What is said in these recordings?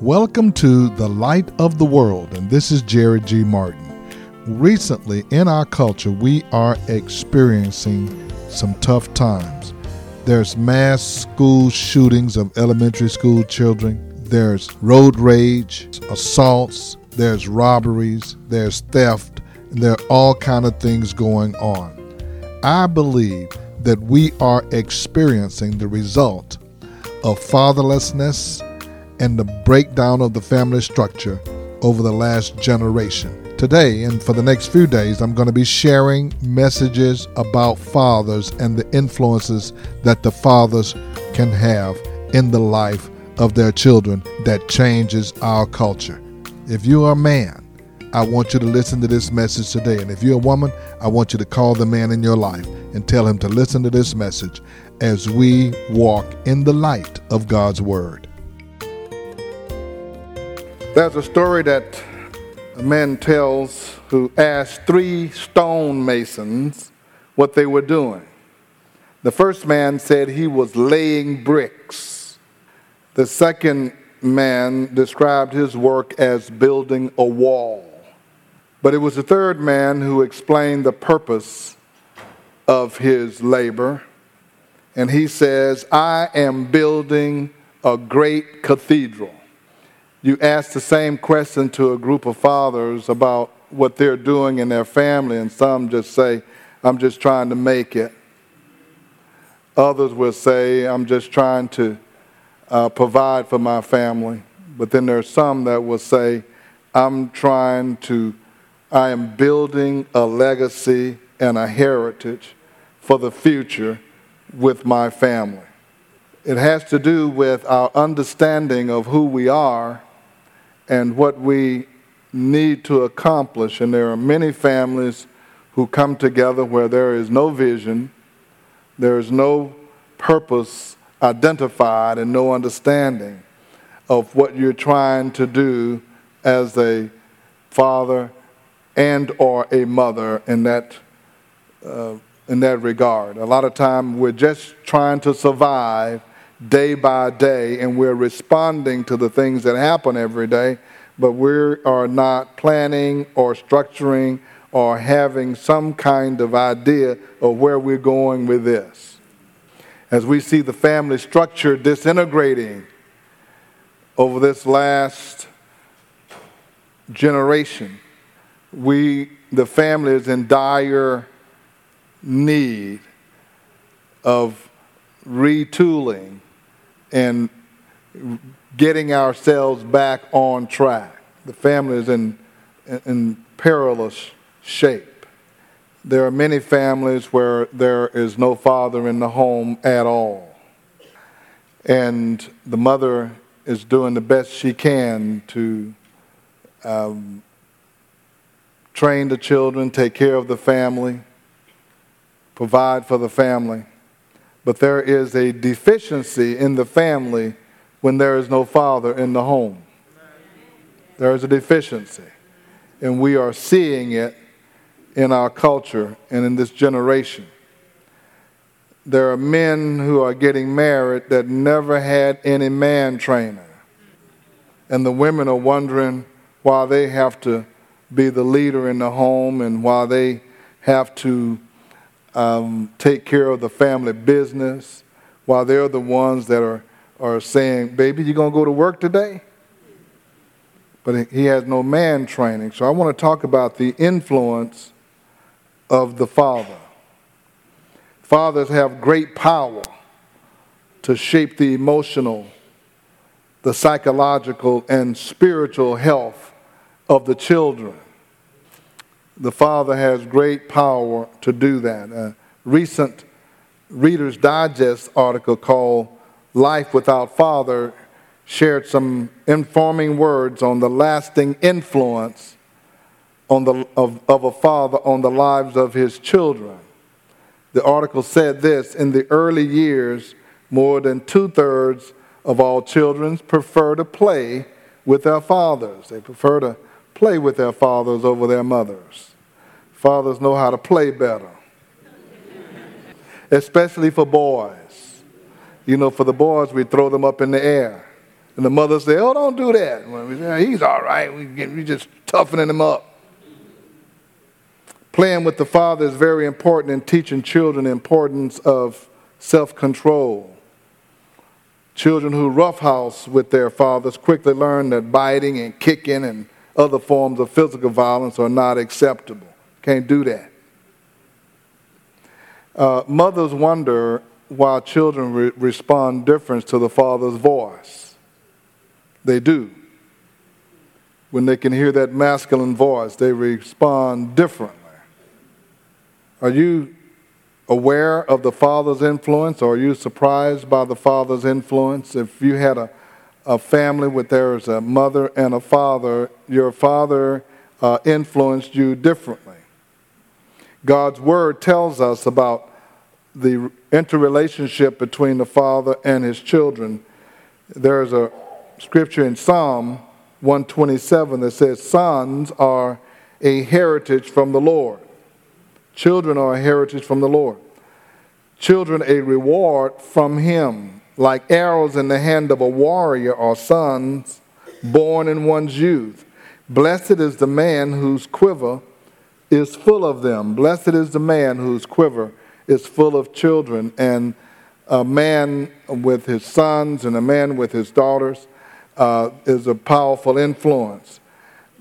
Welcome to The Light of the World, and this is Jerry G. Martin. Recently, in our culture, we are experiencing some tough times. There's mass school shootings of elementary school children, there's road rage, assaults, there's robberies, there's theft, and there are all kind of things going on. I believe that we are experiencing the result of fatherlessness and the breakdown of the family structure over the last generation. Today and for the next few days, I'm going to be sharing messages about fathers and the influences that the fathers can have in the life of their children that changes our culture. If you are a man, I want you to listen to this message today. And if you're a woman, I want you to call the man in your life and tell him to listen to this message as we walk in the light of God's Word. There's a story that a man tells who asked three stonemasons what they were doing. The first man said he was laying bricks. The second man described his work as building a wall. But it was the third man who explained the purpose of his labor. And he says, I am building a great cathedral you ask the same question to a group of fathers about what they're doing in their family, and some just say, I'm just trying to make it. Others will say, I'm just trying to uh, provide for my family. But then there are some that will say, I'm trying to, I am building a legacy and a heritage for the future with my family. It has to do with our understanding of who we are and what we need to accomplish. And there are many families who come together where there is no vision, there is no purpose identified, and no understanding of what you're trying to do as a father and or a mother in that uh, in that regard. A lot of time we're just trying to survive day by day, and we're responding to the things that happen every day, but we are not planning or structuring or having some kind of idea of where we're going with this. As we see the family structure disintegrating over this last generation, we, the family, is in dire need of retooling and getting ourselves back on track. The family is in, in perilous shape. There are many families where there is no father in the home at all. And the mother is doing the best she can to um, train the children, take care of the family, provide for the family. But there is a deficiency in the family when there is no father in the home. There is a deficiency. And we are seeing it in our culture and in this generation. There are men who are getting married that never had any man trainer. And the women are wondering why they have to be the leader in the home and why they have to um, take care of the family business, while they're the ones that are, are saying, Baby, you going to go to work today? But he has no man training. So I want to talk about the influence of the father. Fathers have great power to shape the emotional, the psychological, and spiritual health of the children the Father has great power to do that. A recent Reader's Digest article called Life Without Father shared some informing words on the lasting influence on the, of, of a father on the lives of his children. The article said this In the early years, more than two thirds of all children prefer to play with their fathers. They prefer to play with their fathers over their mothers. Fathers know how to play better, especially for boys. You know, for the boys, we throw them up in the air And the mothers say, oh, don't do that. Well, we say, He's all right. We, get, we just toughening him up. Playing with the father is very important in teaching children the importance of self-control. Children who roughhouse with their fathers quickly learn that biting and kicking and other forms of physical violence are not acceptable. Can't do that. Uh, mothers wonder why children re- respond different to the father's voice. They do. When they can hear that masculine voice, they respond differently. Are you aware of the father's influence or are you surprised by the father's influence? If you had a, a family where there's a mother and a father, your father uh, influenced you differently. God's word tells us about the interrelationship between the father and his children. There's a scripture in Psalm 127 that says, Sons are a heritage from the Lord. Children are a heritage from the Lord. Children a reward from him. Like arrows in the hand of a warrior are sons born in one's youth. Blessed is the man whose quiver is full of them. Blessed is the man whose quiver is full of children. And a man with his sons and a man with his daughters uh, is a powerful influence.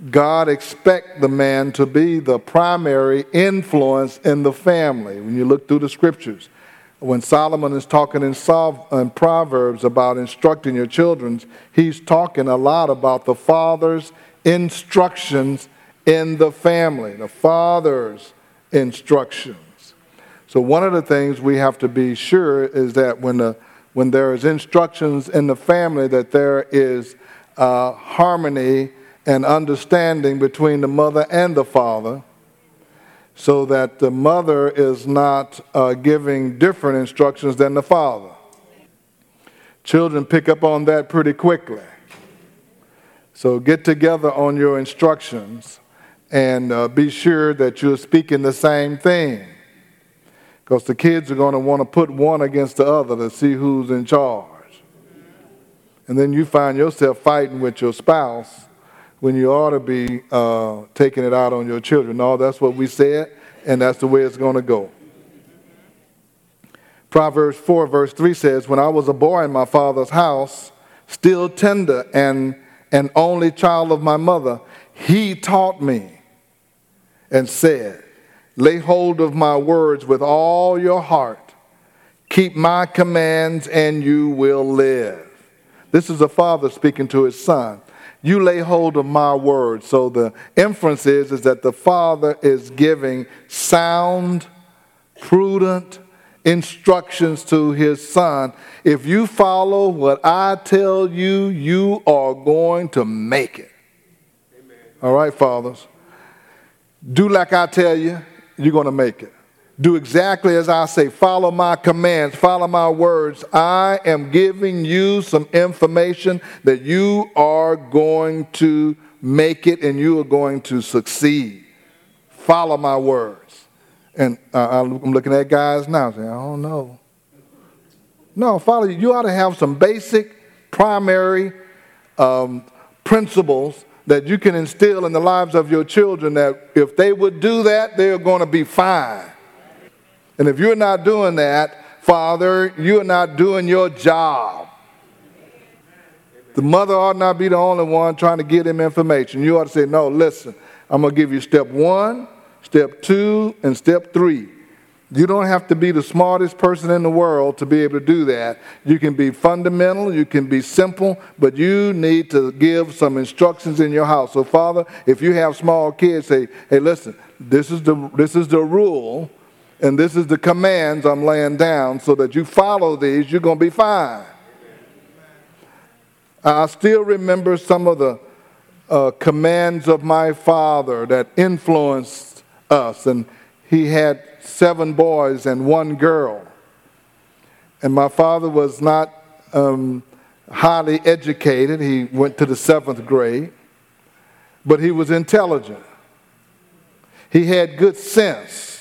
God expects the man to be the primary influence in the family. When you look through the scriptures, when Solomon is talking in, in Proverbs about instructing your children, he's talking a lot about the father's instructions in the family, the father's instructions. So, one of the things we have to be sure is that when, the, when there is instructions in the family, that there is uh, harmony and understanding between the mother and the father so that the mother is not uh, giving different instructions than the father. Children pick up on that pretty quickly. So get together on your instructions and uh, be sure that you're speaking the same thing. Because the kids are going to want to put one against the other to see who's in charge. And then you find yourself fighting with your spouse when you ought to be uh, taking it out on your children. No, that's what we said, and that's the way it's going to go. Proverbs 4, verse 3 says, When I was a boy in my father's house, still tender and an only child of my mother, he taught me and said, Lay hold of my words with all your heart. Keep my commands, and you will live. This is a father speaking to his son you lay hold of my word. So the inference is, is that the Father is giving sound, prudent instructions to his son. If you follow what I tell you, you are going to make it. Amen. All right, fathers. Do like I tell you, you're going to make it. Do exactly as I say. Follow my commands. Follow my words. I am giving you some information that you are going to make it and you are going to succeed. Follow my words. And uh, I'm looking at guys now saying, I don't know. No, follow you. You ought to have some basic, primary um, principles that you can instill in the lives of your children that if they would do that, they're going to be fine. And if you're not doing that, Father, you're not doing your job. The mother ought not be the only one trying to get him information. You ought to say, No, listen, I'm going to give you step one, step two, and step three. You don't have to be the smartest person in the world to be able to do that. You can be fundamental, you can be simple, but you need to give some instructions in your house. So, Father, if you have small kids, say, hey, listen, this is the, this is the rule and this is the commands I'm laying down so that you follow these, you're going to be fine. I still remember some of the uh, commands of my father that influenced us. And he had seven boys and one girl. And my father was not um, highly educated, he went to the seventh grade, but he was intelligent. He had good sense.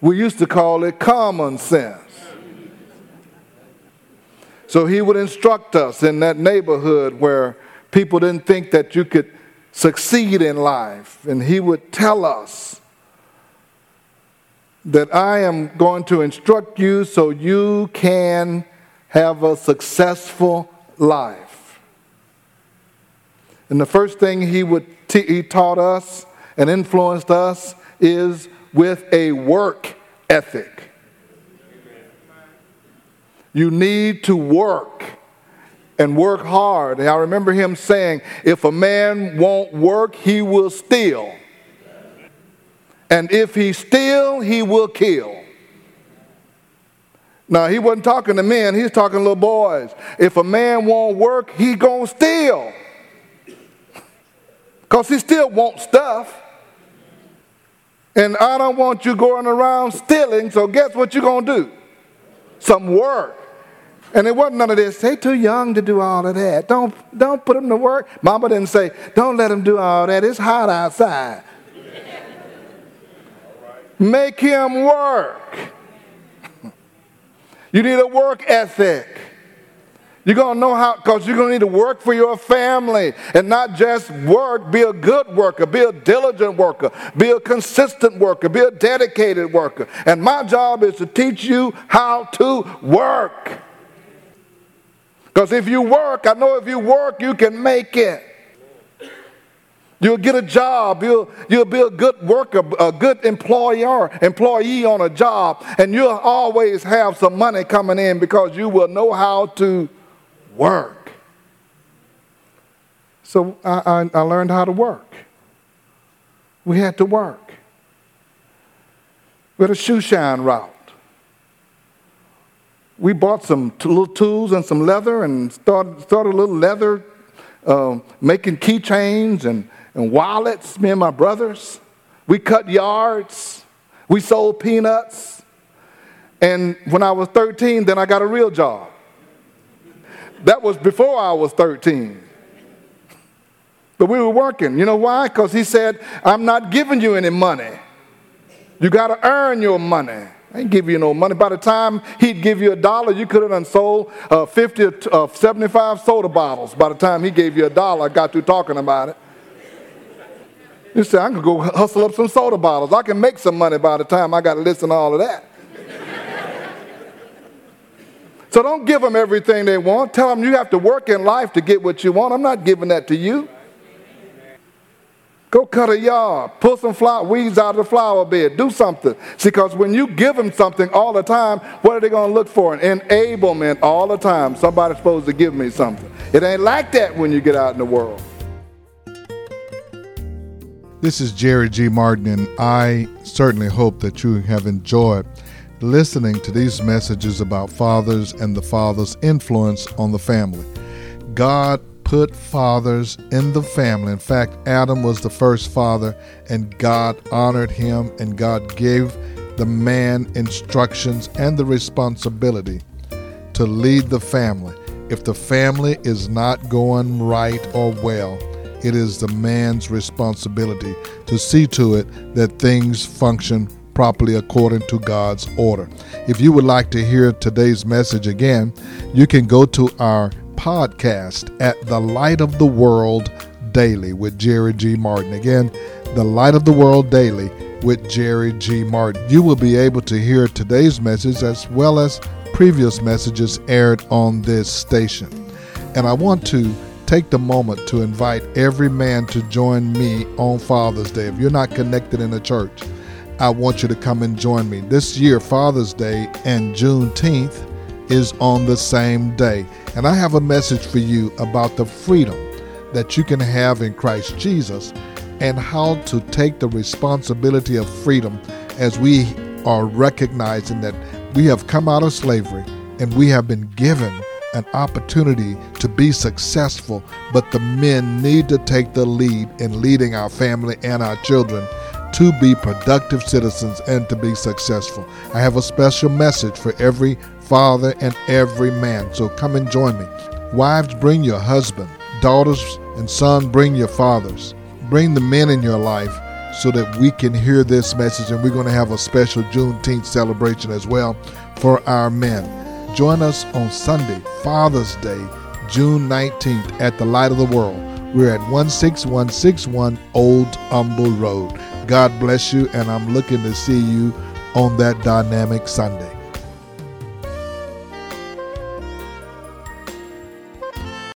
We used to call it common sense. So he would instruct us in that neighborhood where people didn't think that you could succeed in life. And he would tell us that I am going to instruct you so you can have a successful life. And the first thing he would t- he taught us and influenced us is with a work ethic. You need to work and work hard. And I remember him saying, if a man won't work, he will steal. And if he steal, he will kill. Now, he wasn't talking to men, he's talking to little boys. If a man won't work, he gonna steal. Because he still wants stuff. And I don't want you going around stealing, so guess what you're gonna do? Some work. And it wasn't none of this. They too young to do all of that. Don't, don't put them to work. Mama didn't say, don't let them do all that. It's hot outside. Make him work. You need a work ethic. You're going to know how, because you're going to need to work for your family and not just work. Be a good worker, be a diligent worker, be a consistent worker, be a dedicated worker. And my job is to teach you how to work. Because if you work, I know if you work, you can make it. You'll get a job. You'll, you'll be a good worker, a good employer, employee on a job, and you'll always have some money coming in because you will know how to work. So I, I, I learned how to work. We had to work. We had a shoe shine route we bought some t- little tools and some leather and started, started a little leather uh, making keychains and, and wallets, me and my brothers. We cut yards. We sold peanuts. And when I was 13, then I got a real job. That was before I was 13. But we were working. You know why? Because he said, I'm not giving you any money. You got to earn your money. I ain't give you no money. By the time he'd give you a dollar, you could have unsold uh, 50 or uh, 75 soda bottles. By the time he gave you a dollar, I got through talking about it. You say, I can go hustle up some soda bottles. I can make some money by the time I got to listen to all of that. So don't give them everything they want. Tell them you have to work in life to get what you want. I'm not giving that to you. Go cut a yard, pull some flower, weeds out of the flower bed, do something. See, because when you give them something all the time, what are they going to look for? An enablement all the time. Somebody's supposed to give me something. It ain't like that when you get out in the world. This is Jerry G. Martin, and I certainly hope that you have enjoyed listening to these messages about fathers and the father's influence on the family. God put fathers in the family. In fact, Adam was the first father, and God honored him, and God gave the man instructions and the responsibility to lead the family. If the family is not going right or well, it is the man's responsibility to see to it that things function properly according to God's order. If you would like to hear today's message again, you can go to our podcast at The Light of the World Daily with Jerry G. Martin. Again, The Light of the World Daily with Jerry G. Martin. You will be able to hear today's message as well as previous messages aired on this station. And I want to take the moment to invite every man to join me on Father's Day. If you're not connected in a church, I want you to come and join me. This year, Father's Day and Juneteenth is on the same day. And I have a message for you about the freedom that you can have in Christ Jesus and how to take the responsibility of freedom as we are recognizing that we have come out of slavery and we have been given an opportunity to be successful, but the men need to take the lead in leading our family and our children to be productive citizens and to be successful. I have a special message for every father and every man. So come and join me. Wives, bring your husband. Daughters and sons, bring your fathers. Bring the men in your life so that we can hear this message. And we're going to have a special Juneteenth celebration as well for our men. Join us on Sunday, Father's Day, June 19th at the Light of the World. We're at 16161 Old Humble Road. God bless you, and I'm looking to see you on that dynamic Sunday.